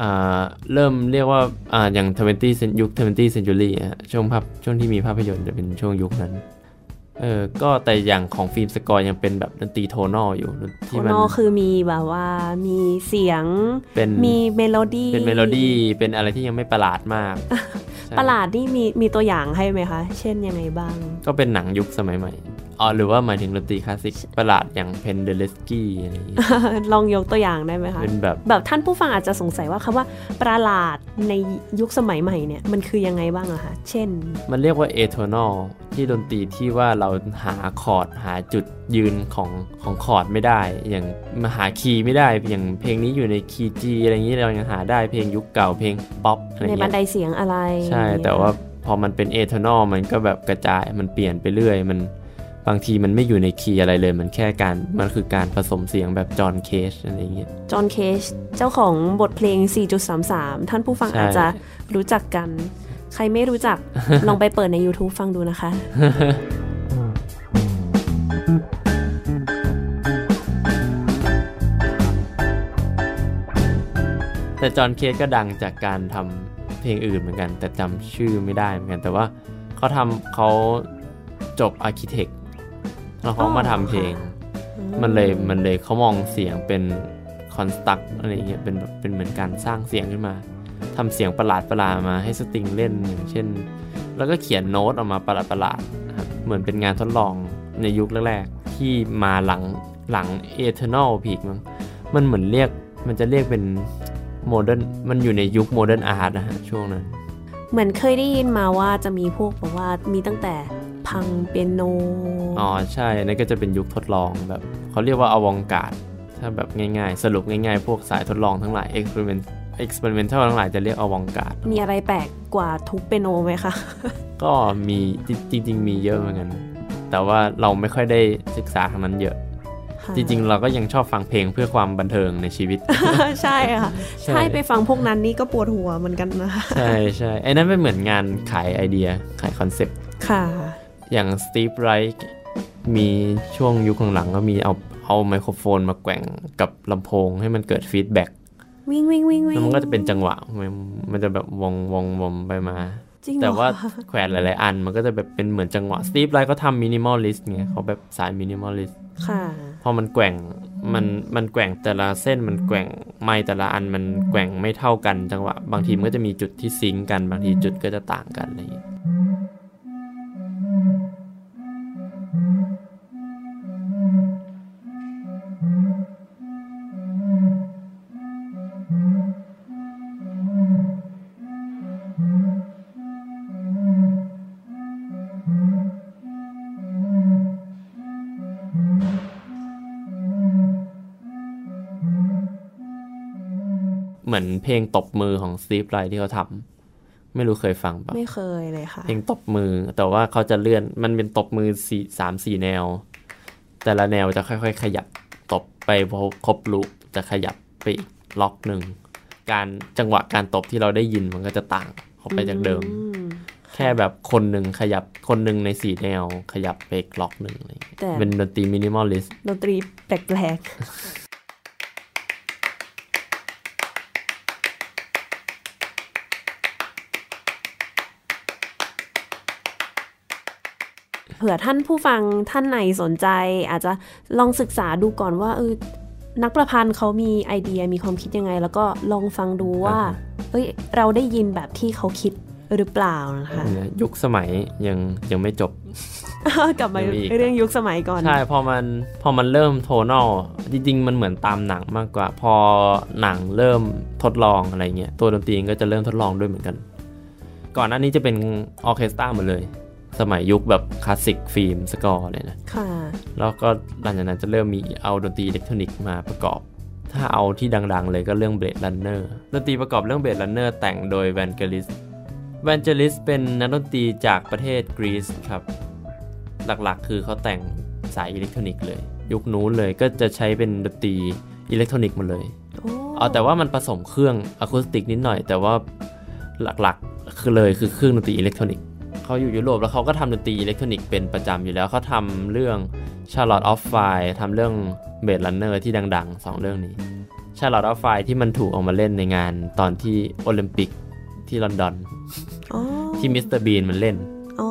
อ่าเริ่มเรียกว่าอ่าอย่าง20 cent ยุค20 century อะฮะช่วงภาพช่วงที่มีภาพยนตร์จะเป็นช่วงยุคนั้นเออก็แต่อย่างของ film score ยังเป็นแบบดนตรี tonal อยู่โทที่มันนอคือมีแบบว่ามีเสียงเป็นมีเมโลดี้เป็นเมโลดี้เป็นอะไรที่ยังไม่ประหลาดมากใช่ประหลาดนี่มีมีตัวอย่างให้ไหมคะ เช่นยังไงบ้าง ก็เป็นหนังยุคสมัยใหม่ อ๋อหรือว่าหมายถึงดนตรีคลาสสิกประหลาดอย่างเพนเดเลสกี้อะไรอย่างเงี้ยลองยกตัวอย่างได้ไหมคะเป็นแบบแบบท่านผู้ฟังอาจจะสงสัยว่าคำว่าประหลาดในยุคสมัยใหม่เนี่ยมันคือยังไงบ้างอะคะเช่น มันเรียกว่าเอโทนอลที่ดนตรีที่ว่าเราหาคอร์ดหาจุดยืนของของคอร์ดไม่ได้ อย่างมาหาคีย์ไม่ได้ อย่างเพลงนี้อยู่ในคีย์ G อะไรอย่างนี้เรายังหาได้เพลงยุคเก่าเพลงป๊อปอะไรในเงี้ยบันไดเสียงอะไร ใช่แต่ว่าพอมันเป็น atonal มันก็แบบกระจายมันเปลี่ยนไปเรื่อย มัน บางทีมันไม่อยู่ในคีย์อะไรเลย มันแค่การมันคือการผสมเสียงแบบ John Cage อะไรอย่างเงี้ย John Cage เจ้าของบทเพลง 4.33 ท่านผู้ฟังใช่อาจจะรู้จักกัน ใครไม่รู้จัก ลองไปเปิดใน YouTube ฟังดูนะคะแต่จอห์นเคสก็ดังจากการทำเพลงอื่นเหมือนกัน แต่จำชื่อไม่ได้เหมือนกัน แต่ว่าเขาทำเขาจบอาร์เคเต็ก แล้วเขาอ๋อมาทำเพลง มันเลยมันเลยเขามองเสียงเป็นconstruct อะไรเงี้ยเป็นแบบเป็นเหมือนการสร้างเสียงขึ้นมาทำเสียงประหลาดประหลาดมาให้ string เล่นอย่างเช่น แล้วก็เขียนโน้ตออกมาประหลาดประหลาดๆนะครับเหมือนเป็นงานทดลองในยุคแรกๆที่มาหลังหลัง atonal peak มั้งมันเหมือนเรียกมันจะเรียกเป็น modern มันอยู่ในยุค modern art นะฮะช่วงนั้น เหมือนเคยได้ยินมาว่าจะมีพวกแบบว่ามีตั้งแต่พังเปียโน อ๋อใช่นั่นก็จะเป็นยุคทดลองแบบเขาเรียกว่าอวองการ์ดถ้าแบบง่ายๆ สรุปง่ายๆ พวกสายทดลองทั้งหลาย experiment experimental ทั้งหลายจะเรียกอวองการ์ดมีอะไรแปลกกว่าทุกเปียโนไหมคะ ก็มีจริง ๆ มีเยอะเหมือนกัน แต่ว่าเราไม่ค่อยได้ศึกษาทางนั้นเยอะค่ะจริงๆ เราก็ยังชอบฟังเพลงเพื่อความบันเทิงในชีวิต ใช่ค่ะ ใช่ใช่ไปฟังพวกนั้นนี่ก็ปวดหัวเหมือนกันนะคะใช่ใช่ไอ้นั้นเป็นเหมือนงานขายไอเดียขายคอนเซปต์ค่ะ อย่าง Steve Reich มีช่วงยุคหลังๆก็มีเอาเอาไมโครโฟนมาแกว่งกับลำโพงให้มันเกิด feedbackวิ่งวิ่งวิ่งวิ่แล้วมันก็จะเป็นจังหวะ มันมันจะแบบวงวงวงไปมาจริงเหรอแต่ว่าคะแขวนหลาย ๆ อันมันก็จะแบบเป็นเหมือนจังหวะ Steve Reich ก็ทำ minimalist ไงเขาแบบสาย minimalist ค่ะพอมันแกว่งมันมันแกว่งแต่ละเส้นมันแกว่งไม้แต่ละอันมันแกว่งไม่เท่ากันจังหวะ บางทีมันก็จะมีจุดที่ซิงก์กัน บางทีจุดก็จะต่างกันอะไรอย่างเเหมือนเพลงตบมือของ Steve Reich ที่เขาทำไม่รู้เคยฟังปะไม่เคยเลยค่ะ เพลงตบมือ แต่ว่าเขาจะเลื่อนมันเป็นตบมือสี่สามสี่แนว แต่ละแนวจะค่อยๆ ขยับตบไปพอครบ loop จะขยับไปอีกล็อกหนึ่งการจังหวะการตบที่เราได้ยินมันก็จะต่างออกไปจากเดิมอืมแค่แบบคนหนึ่งขยับคนหนึ่งในสี่แนว ขยับไปอีกล็อกหนึ่งอะไรอย่างเงี้ยแต่เป็นดนตรี minimalistดนตรีแปลกๆ ผื่อท่านผู้ฟังท่านไหนสนใจ อาจจะลองศึกษาดูก่อนว่าเออนักประพันธ์เขามีไอเดียมีความคิดยังไง แล้วก็ลองฟังดูว่าเอ้ยเราได้ยินแบบที่เขาคิดหรือเปล่านะคะเนี่ยยุคสมัยยังยังไม่จบกลับมายังมีอีกเรื่องยุคสมัยก่อน ใช่พอมันพอมันเริ่ม atonal จริง ๆ มันเหมือนตามหนังมากกว่า พอหนังเริ่มทดลองอะไรเงี้ยตัวดนตรีก็จะเริ่มทดลองด้วยเหมือนกัน ก่อนหน้านี้จะเป็นออร์เคสตราหมดเลย สมัยยุคแบบ classic film score เลยนะค่ะแล้วก็หลังจากนั้นจะเริ่มมีเอาดนตรีอิเล็กทรอนิกส์มาประกอบ ถ้าเอาที่ดังๆเลยก็เรื่อง Blade Runner ดนตรีประกอบเรื่อง Blade Runner แต่งโดย Vangelis Vangelis เป็นนักดนตรีจากประเทศกรีซครับ หลักๆ คือเขาแต่งสายอิเล็กทรอนิกส์เลย ยุคนู้นเลยก็จะใช้เป็นดนตรีอิเล็กทรอนิกส์หมดเลยโอ้เอาแต่ว่ามันผสมเครื่องอะคูสติกนิดหน่อย แต่ว่าหลักๆคือเลยคือเครื่องดนตรีอิเล็กทรอนิกส์ เขาอยู่ยุโรปแล้วเขาก็ทำดนตรีอิเล็กทรอนิกส์เป็นประจำอยู่แล้วเขาทำเรื่อง Chariots of Fire ทำเรื่อง Blade Runner ที่ดังๆ 2 เรื่องนี้ Chariots of Fire ที่มันถูกเอาออกมาเล่นในงานตอนที่โอลิมปิกที่ลอนดอนอ๋อที่ Mr. Bean มันเล่นอ๋อ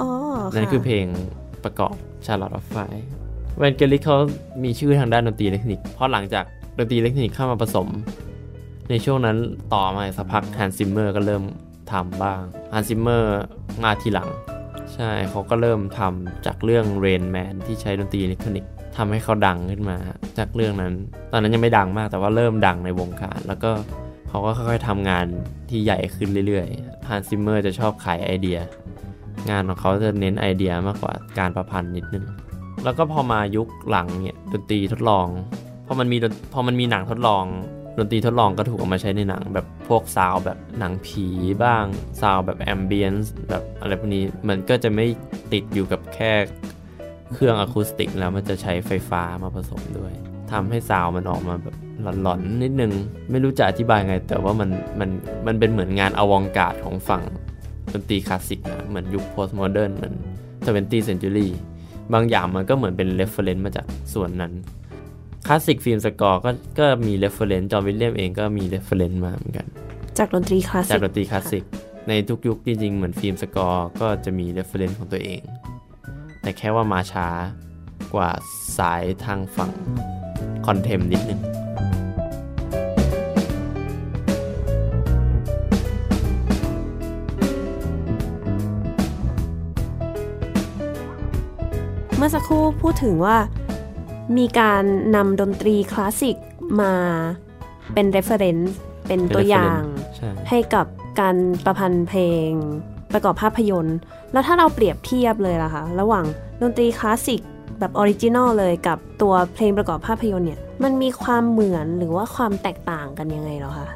อ๋อนั่นคือเพลงประกอบ Chariots of Fire Vangelis เขามีชื่อทางด้านดนตรีอิเล็กทรอนิกส์เพราะหลังจากดนตรีอิเล็กทรอนิกส์เข้ามาผสม ในช่วงนั้นต่อมาอีกสักพัก Hans Zimmer ก็เริ่ม ทำบ้าง Hans Zimmer มาทีหลัง ใช่เขาก็เริ่มทำจากเรื่อง Rain Man ที่ใช้ดนตรีอิเล็กทรอนิกส์ทำให้เขาดังขึ้นมา จากเรื่องนั้น ตอนนั้นยังไม่ดังมากแต่ว่าเริ่มดังในวงการแล้วก็เขาก็ค่อยๆทำงานที่ใหญ่ขึ้นเรื่อยๆ Hans Zimmer จะชอบขายไอเดีย งานของเขาจะเน้นไอเดียมากกว่าการประพันธ์นิดนึงแล้วก็พอมายุคหลังเนี่ยดนตรีทดลองพอมันมีพอมันมีหนังทดลอง ดนตรีทดลองก็ถูกเอามาใช้ในหนัง แบบพวกซาวแบบหนังผีบ้าง sound แบบ ambience แบบอะไรพวกนี้มันก็จะไม่ติดอยู่กับแค่เครื่องอะคูสติกแล้วมันจะใช้ไฟฟ้ามาผสมด้วยทำให้ซาวมันออกมาแบบหลอนๆนิดนึง ไม่รู้จะอธิบายไง แต่ว่ามันมันมันเป็นเหมือนงาน avant-garde ของฝั่งดนตรีคลาสสิกนะเหมือนยุค postmodern เหมือน20 century บางอย่างมันก็เหมือนเป็น reference มาจากส่วนนั้น classic film score ก็ก็มี reference John Williams เองก็มี reference มาเหมือนกัน จากดนตรีคลาสสิกจากดนตรีคลาสสิกในทุกยุคจริงๆ เหมือนฟิล์มสกอร์ก็จะมี reference ของตัวเอง แต่แค่ว่ามาช้ากว่าสายทางฝั่งคอนเทมนิดนึงเมื่อสักครู่พูดถึงว่า มีการนำดนตรีคลาสสิกมาเป็น reference เป็นตัวอย่างใช่ให้กับการประพันธ์เพลงประกอบภาพยนตร์ แล้วถ้าเราเปรียบเทียบเลยล่ะคะ ระหว่างดนตรีคลาสสิกแบบ original เลยกับตัวเพลงประกอบภาพยนตร์เนี่ย มันมีความเหมือนหรือว่าความแตกต่างกันยังไงเหรอคะ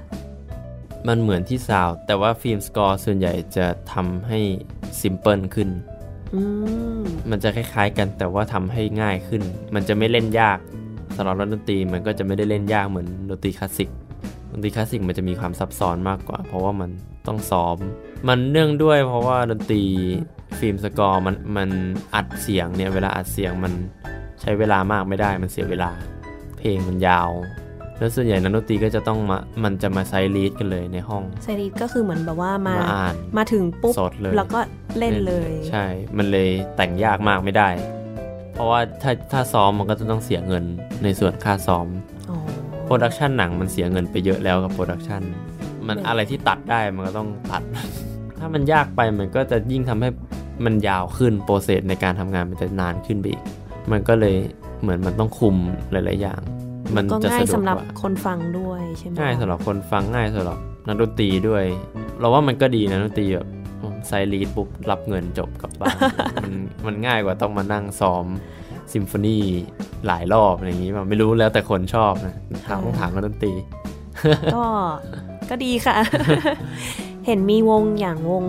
มันเหมือนที่ sound แต่ว่า film score ส่วนใหญ่จะทำให้ simple ขึ้นอื มันจะคล้ายๆกันแต่ว่าทำให้ง่ายขึ้น มันจะไม่เล่นยากสำหรับดนตรีมันก็จะไม่ได้เล่นยากเหมือนดนตรีคลาสสิกดนตรีคลาสสิกมันจะมีความซับซ้อนมากกว่า เพราะว่ามันต้องซ้อม มันเนื่องด้วยเพราะว่าดนตรี film score มันมันอัดเสียงเนี่ยเวลาอัดเสียงมันใช้เวลามากไม่ได้มันเสียเวลา เพลงมันยาว แล้วส่วนใหญ่นักดนตรีก็จะต้องมา มันจะมา sight-read กันเลยในห้อง sight-read ก็คือเหมือนแบบว่ามามาอ่านมาถึงปุ๊บสดเลยแล้วก็เล่นเลย ใช่ มันเลยแต่งยากมากไม่ได้ เพราะว่าถ้าถ้าซ้อมมันก็จะต้องเสียเงินในส่วนค่าซ้อมอ๋อ production หนังมันเสียเงินไปเยอะแล้วกับ production มันเออออะไรที่ตัดได้มันก็ต้องตัด ถ้ามันยากไปมันก็จะยิ่งทำให้มันยาวขึ้น process ในการทำงานมันจะนานขึ้นไปอีก มันก็เลยเหมือนมันต้องคุมหลาย ๆ อย่าง มันก็จะง่ายสะดวกสำหรับกว่าคนฟังด้วยใช่ไหมง่ายสำหรับคนฟังง่ายสำหรับนักดนตรีด้วย เราว่ามันก็ดีนะดนตรีแบบไซลีดปุ๊บรับเงินจบกลับบ้านมันมันง่ายกว่าต้องมานั่งซ้อมซิมโฟนีหลายรอบอะไรอย่างนี้ป่ะไม่รู้แล้วแต่คนชอบนะถามต้องถามนักดนตรีก็ก็ดีค่ะ เห็นมีวงอย่างวง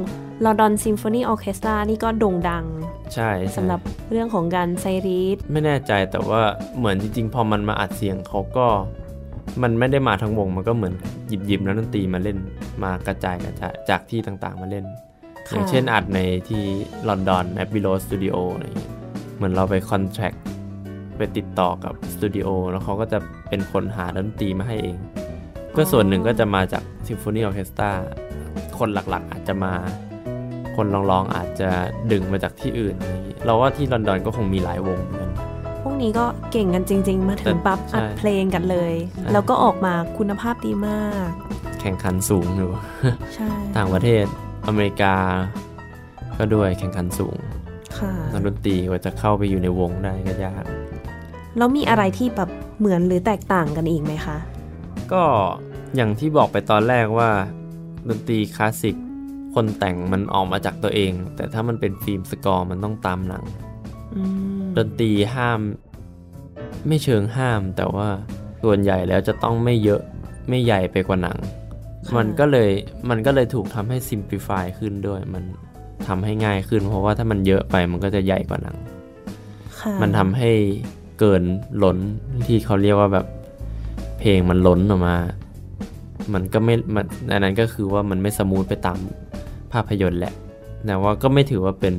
London Symphony Orchestra นี่ก็โด่งดังใช่ใช่สำหรับเรื่องของการไซรีดไม่แน่ใจแต่ว่าเหมือนจริงๆ พอมันมาอัดเสียงเขาก็ มันไม่ได้มาทั้งวงมันก็เหมือนหยิบหยิบนักดนตรีมาเล่นมากระจายกระจายจากที่ต่างๆมาเล่น อย่างเช่นอัดในที่ลอนดอนแอ b บิโลสตูดิโออะไรอย่างเงี้ยเหมือนเราไป contact ไปติดต่อกับสตูดิโอแล้วเขาก็จะเป็นคนหาดนตรีมาให้เอง ก็ส่วนหนึ่งก็จะมาจากซิมโฟนีออเคสตราคนหลักๆ อาจจะมา คนรองๆอาจจะดึงมาจากที่อื่นอะไรอย่างงี้เราว่าที่ลอนดอนก็คงมีหลายวงเหมือนกันพวกนี้ก็เก่งกันจริง ๆ มาถึงปั๊บใช่อัดเพลงกันเลยใช่แล้วก็ออกมาคุณภาพดีมาก แข่งขันสูงอยู่ใช่ต่างประเทศอเมริกา ก็ด้วยแข่งขันสูงค่ะนักดนตรีกว่าจะเข้าไปอยู่ในวงได้ก็ยากแล้วมีอะไรที่แบบเหมือนหรือแตกต่างกันอีกไหมคะ ก็อย่างที่บอกไปตอนแรกว่า ดนตรีคลาสสิก คนแต่งมันออกมาจากตัวเอง แต่ถ้ามันเป็นฟิล์มสกอร์มันต้องตามหนังอืมดนตรีห้าม ไม่เชิงห้าม แต่ว่าส่วนใหญ่แล้วจะต้องไม่เยอะไม่ใหญ่ไปกว่าหนัง มันก็เลยมันก็เลยถูกทำให้ simplify ขึ้นด้วย มันทำให้ง่ายขึ้น เพราะว่าถ้ามันเยอะไปมันก็จะใหญ่กว่าหนังค่ะมันทำให้เกินล้นที่เขาเรียกว่าแบบเพลงมันล้นออกมา มันก็ไม่มันอันนั้นก็คือว่ามันไม่ smooth ไปตาม ภาพยนตร์แหละแต่ว่าก็ไม่ถือว่าเป็น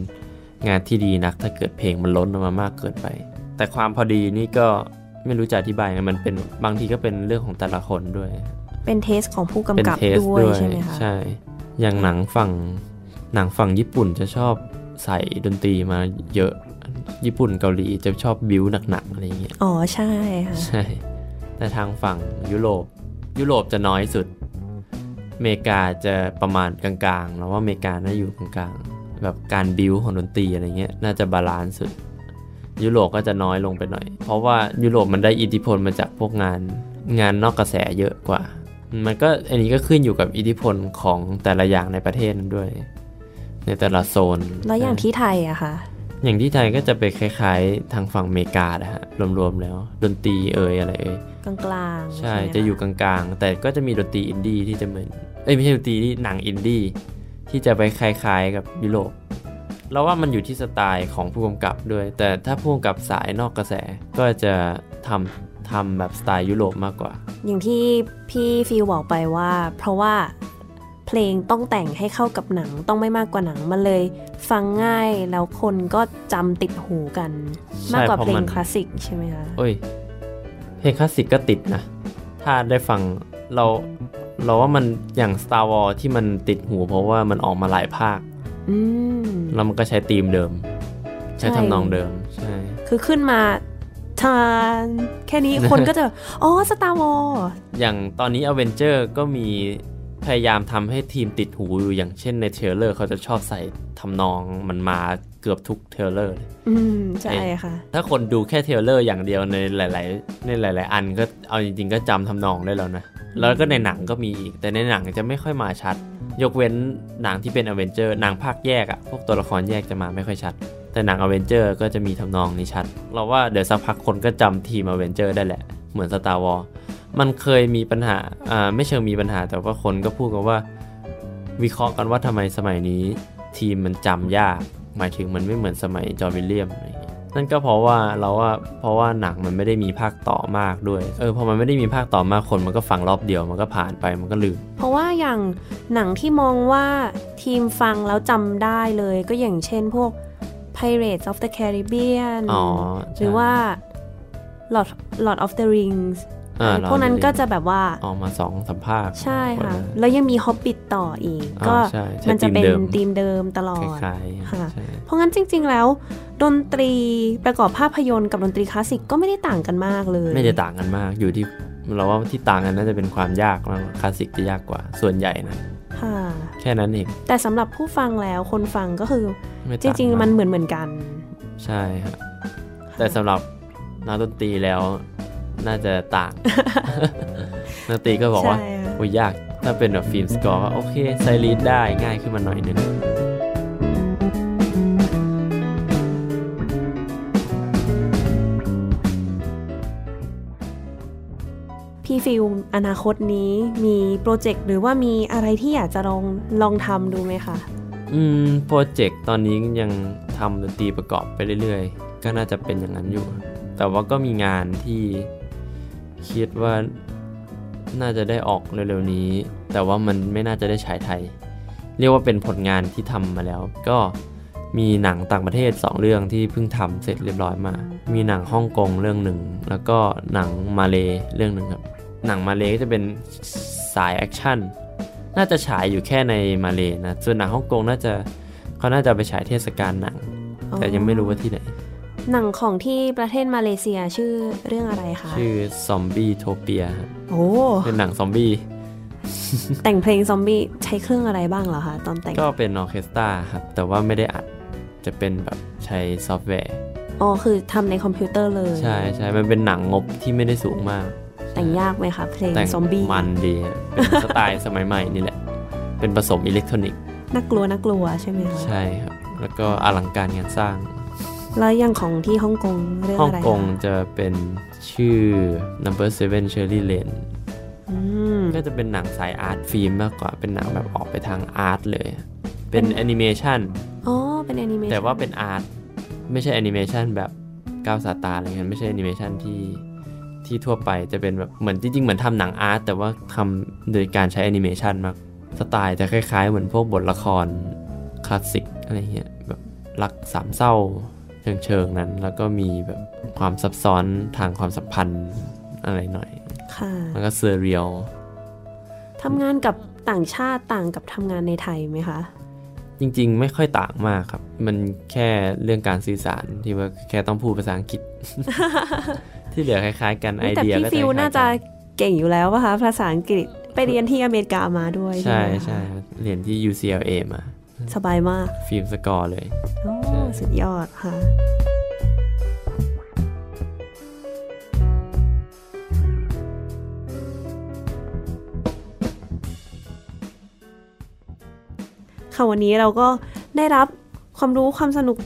งานที่ดีนักถ้าเกิดเพลงมันล้นออกมามากเกินไป แต่ความพอดีนี่ก็ไม่รู้จะอธิบายไงมันเป็นบางทีก็เป็นเรื่องของแต่ละคนด้วย เป็นเทสของผู้เป็นกำกับเทสด้วยใช่ไหมคะใช่ อย่างหนังฝั่งหนังฝั่งญี่ปุ่นจะชอบใส่ดนตรีมาเยอะญี่ปุ่นเกาหลีจะชอบบิวหนักๆอะไรอย่างเงี้ยอ๋อใช่ค่ะใช่แต่ทางฝั่งยุโรปยุโรปจะน้อยสุด อเมริกาจะประมาณกลางๆแล้วว่าอเมริกาน่าอยู่กลางๆ แบบการบิวของดนตรีอะไรเงี้ยน่าจะ balance สุด ยุโรปก็จะน้อยลงไปหน่อย เพราะว่ายุโรปมันได้อิทธิพลมาจากพวกงานงานนอกกระแสเยอะกว่า มันก็อันนี้ก็ขึ้นอยู่กับอิทธิพลของแต่ละอย่างในประเทศนั้นด้วย ในแต่ละโซน แล้วอย่างที่ไทยอะคะ อย่างที่ไทยก็จะไปคล้ายๆ ทางฝั่งอเมริกานะฮะรวมๆแล้ว ดนตรีเอ่ยอะไรเอ่ยกลางๆใช่ไหมคจะอยู่กลางๆ แต่ก็จะมีดนตรีอินดี้ที่จะเหมือนเอ้ยไม่ใช่ดนตรีที่หนังอินดี้ที่จะไปคล้ายๆ กับยุโรปเราว่ามันอยู่ที่สไตล์ของผู้กำกับด้วย แต่ถ้าผู้กำกับสายนอกกระแสก็จะทำทำแบบสไตล์ยุโรปมากกว่า อย่างที่พี่ฟิลบอกไปว่า เพราะว่า เพลงต้องแต่งให้เข้ากับหนังต้องไม่มากกว่าหนังมันเลย ฟังง่ายแล้วคนก็จำติดหูกันใช่มากกว่าเพราะเพลงมันคลาสสิกใช่ไหมคะโอ้ยเพลงคลาสสิกก็ติดนะ ถ้าได้ฟังเราเราว่ามันอย่าง Star Wars ที่มันติดหู เพราะว่ามันออกมาหลายภาคอืมแล้วมันก็ใช้ธีมเดิม ใช้ใช่ทำนองเดิมใช่คือขึ้นมาทานแค่นี้คนก็จะ อ๋อ Star Warsอย่างตอนนี้ a v e n g e r ก็มี พยายามทำให้ทีมติดหูอยู่อย่างเช่นใน trailer เขาจะชอบใส่ทำนองมันมาเกือบทุก trailer เลยอืมใช่ค่ะ ถ้าคนดูแค่ trailer อย่างเดียวในหลาย ๆ ในหลาย ๆ อันก็เอาจริง ๆ ก็จำทำนองได้แล้วนะ แล้วก็ในหนังก็มีอีก แต่ในหนังจะไม่ค่อยมาชัด ยกเว้นหนังที่เป็นอเวนเจอร์หนังภาคแยกอะพวกตัวละครแยกจะมาไม่ค่อยชัด แต่หนังอเวนเจอร์ก็จะมีทำนองนี้ชัด เราว่าเดี๋ยวสักพักคนก็จำ theme Avengers ได้แหละ เหมือน Star Wars มันเคยมีปัญหาอ่าไม่เชิงมีปัญหาแต่ว่าคนก็พูดกันว่า วิเคราะห์กันว่าทำไมสมัยนี้ทีมมันจำยาก หมายถึงมันไม่เหมือนสมัย John Williams อะไรอย่างเงี้ยนั่นก็เพราะว่าเราว่าเพราะว่าหนังมันไม่ได้มีภาคต่อมากด้วย เออพอมันไม่ได้มีภาคต่อมากคนมันก็ฟังรอบเดียวมันก็ผ่านไปมันก็ลืม เพราะว่าอย่างหนังที่มองว่าทีมฟังแล้วจำได้เลยก็อย่างเช่นพวก Pirates of the Caribbean อ๋อหรือว่า Lord Lord of the Rings อ่า พวกนั้นก็จะแบบว่าออกมาสองสัมภาคใช่ค่ะคนละแล้วยังมี Hobbit ต่ออีกอ่าก็ใช่ใช่มันจะเป็นธีมเดิมธีมเดิมตลอคดล้ายๆค่ะใช่เพราะงั้นจริง ๆ แล้ว ดนตรีประกอบภาพยนตร์กับดนตรีคลาสสิกก็ไม่ได้ต่างกันมากเลย ไม่ได้ต่างกันมากอยู่ที่เราว่าที่ต่างกันน่าจะเป็นความยากมากคลาสสิกจะยากกว่าส่วนใหญ่นะค่ะแค่นั้นเองแต่สำหรับผู้ฟังแล้วคนฟังก็คือไม่ต่างจริง ๆ มันเหมือนเหมือนกัน ใช่ครับแต่สำหรับนักดนตรีแล้ว น่าจะต่างนักดนตรีก็บอกว่าใช่ค่ะโอ้ยยากถ้าเป็นแบบ film score ก็โอเค sight-read ได้ง่ายขึ้นมาหน่อยนึงพี่ฟิลอนาคตนี้มีโปรเจกต์หรือว่ามีอะไรที่อยากจะลองลองทำดูไหมคะ อืม โปรเจกต์ตอนนี้ยังทำดนตรีประกอบไปเรื่อยๆ ก็น่าจะเป็นอย่างนั้นอยู่ แต่ว่าก็มีงานที่ คิดว่าน่าจะได้ออกเร็วๆนี้ แต่ว่ามันไม่น่าจะได้ฉายไทย เรียกว่าเป็นผลงานที่ทำมาแล้ว ก็มีหนังต่างประเทศ 2 เรื่องที่เพิ่งทำเสร็จเรียบร้อยมา มีหนังฮ่องกงเรื่องหนึ่ง แล้วก็หนังมาเลเรื่องหนึ่งครับ หนังมาเลก็จะเป็นสาย action น่าจะฉายอยู่แค่ในมาเลนะ ส่วนหนังฮ่องกงน่าจะเขาน่าจะไปฉายเทศกาลหนัง แต่ยังไม่รู้ว่าที่ไหน หนังของที่ประเทศมาเลเซียชื่อเรื่องอะไรคะ ชื่อ Zombitopia โอ้เป็นหนังซอมบี้ แต่งเพลงซอมบี้ใช้เครื่องอะไรบ้างเหรอคะตอนแต่ง ก็เป็นออร์เคสตราครับ แต่ว่าไม่ได้อัด จะเป็นแบบใช้ซอฟต์แวร์ อ๋อ คือทำในคอมพิวเตอร์เลย ใช่ใช่มันเป็นหนังงบที่ไม่ได้สูงมาก แต่งยากไหมคะเพลงแต่งซอมบี้ มันดีฮะเป็นสไตล์สมัยใหม่นี่แหละ เป็นผสมอิเล็กทรอนิกส์ น่ากลัวน่ากลัวใช่ไหมคะ ใช่ครับ แล้วก็อลังการงานสร้าง แล้วอย่างของที่ฮ่องกงเรื่องฮ่องอะไรกงคะจะเป็นชื่อ number seven Cherry Lane อืมก็จะเป็นหนังสาย art film มากกว่า เป็นหนังแบบออกไปทาง art เลย เป็นแอนิเมชันอ๋อ เป็นแอนิเมชันแต่ว่าเป็น art ไม่ใช่แอนิเมชันแบบก้าวสาตาอะไรเงี้ย ไม่ใช่แอนิเมชันที่ที่ทั่วไป จะเป็นแบบเหมือนจริงๆ เหมือนทำหนัง art แต่ว่าทำโดยการใช้แอนิเมชันมากสไตล์จะคล้ายๆ เหมือนพวกบทละครคลาสสิกอะไรเงี้ย แบบรักสามเศร้า เชิงเชิงๆนั้น แล้วก็มีแบบความซับซ้อนทางความสัมพันธ์อะไรหน่อย ค่ะ แล้วก็ surrealทำงานกับต่างชาติต่างกับทำงานในไทยไหมคะ จริงๆ ไม่ค่อยต่างมากครับ มันแค่เรื่องการสื่อสารที่ว่าแค่ต้องพูดภาษาอังกฤษ ที่เหลือคล้ายๆ กันไอแต่เดียพี่ก็จะฟิลคล้ยๆน่าจะกัเก่งอยู่แล้วป่ะคะภาษาอังกฤษไปเรียนที่อเมริกามาด้วย ใช่ไหมคะใช่เรียนที่ UCLA มา สบายมาก ฟิล์มสกอร์เลย โอ้ใช่ สุดยอดค่ะค่ะวันนี้เราก็ได้รับความรู้ความสนุก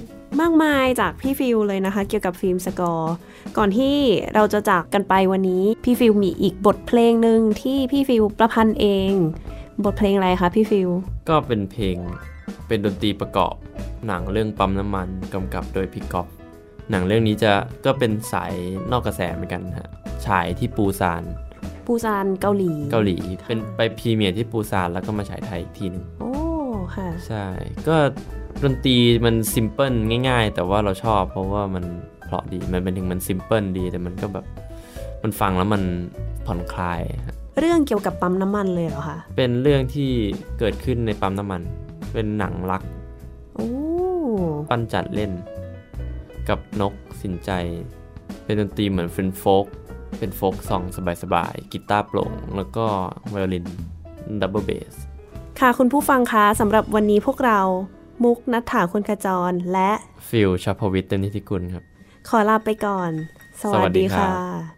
มากมายจากพี่ฟิลเลยนะคะ เกี่ยวกับ film score ก่อนที่เราจะจากกันไปวันนี้ พี่ฟิลมีอีกบทเพลงหนึ่งที่พี่ฟิลประพันธ์เอง บทเพลงอะไรคะพี่ฟิลก็เป็นเพลงเป็นดนตรีประกอบ หนังเรื่องปั๊มน้ำมันกำกับโดยพี่ก๊อฟหนังเรื่องนี้จะก็เป็นสายนอกกระแสเหมือนกันฮะฉายที่ปูซาน ปูซานเกาหลี เกาหลีเป็นไปพรีเมียร์ที่ปูซานแล้วก็มาฉายไทยอีกทีหนึ่งโอ้ค่ะใช่ ก็ดนตรีมันซิมเพิลง่าย ๆ แต่ว่าเราชอบเพราะว่ามันเพราะดีมันเป็นถึงมันซิมเพิลดีแต่มันก็แบบมันฟังแล้วมันผ่อนคลายฮะเรื่องเกี่ยวกับปั๊มน้ำมันเลยเหรอคะเป็นเรื่องที่เกิดขึ้นในปั๊มน้ำมัน เป็นหนังรักโอ้ ปั้นจัดเล่น กับนกสินใจ เป็นดนตรีเหมือน French folk เป็น folk song สบายๆกีตาร์โปร่ง แล้วก็ไวโอลิน double bassค่ะคุณผู้ฟังคะสำหรับวันนี้พวกเรามุกนัฐถาคนกระจรและ ฟิลชาพวิทย์เตนิติกุลครับ ขอลาไปก่อนสสวัสดีค่ะสวัสสดีดีครัค่ะ